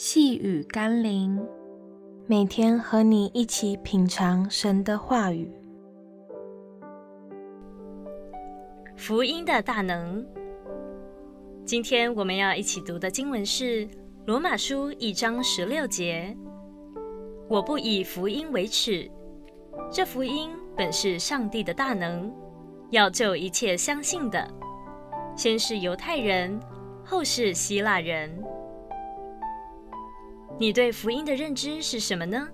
细雨甘霖，每天和你一起品尝神的话语。福音的大能。今天我们要一起读的经文是《罗马书》一章十六节：“我不以福音为耻，这福音本是上帝的大能，要救一切相信的，先是犹太人，后是希腊人。”你对福音的认知是什么呢？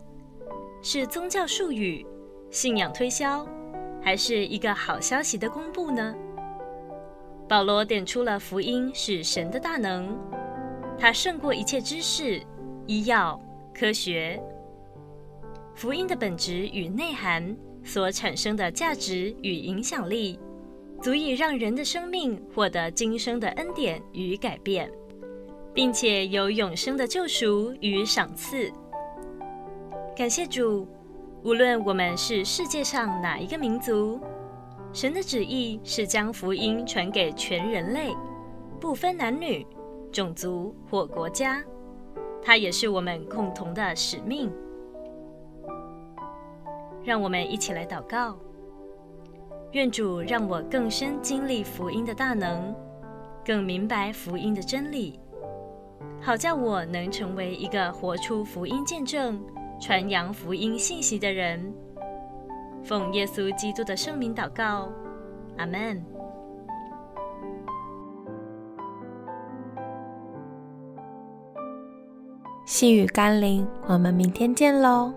是宗教术语、信仰推销，还是一个好消息的公布呢？保罗点出了福音是神的大能，它胜过一切知识、医药、科学。福音的本质与内涵所产生的价值与影响力，足以让人的生命获得今生的恩典与改变。并且有永生的救赎与赏赐。感谢主，无论我们是世界上哪一个民族，神的旨意是将福音传给全人类，不分男女、种族或国家。它也是我们共同的使命。让我们一起来祷告，愿主让我更深经历福音的大能，更明白福音的真理。好叫我能成为一个活出福音见证、传扬福音信息的人。奉耶稣基督的圣名祷告，阿门。细雨甘霖，我们明天见喽。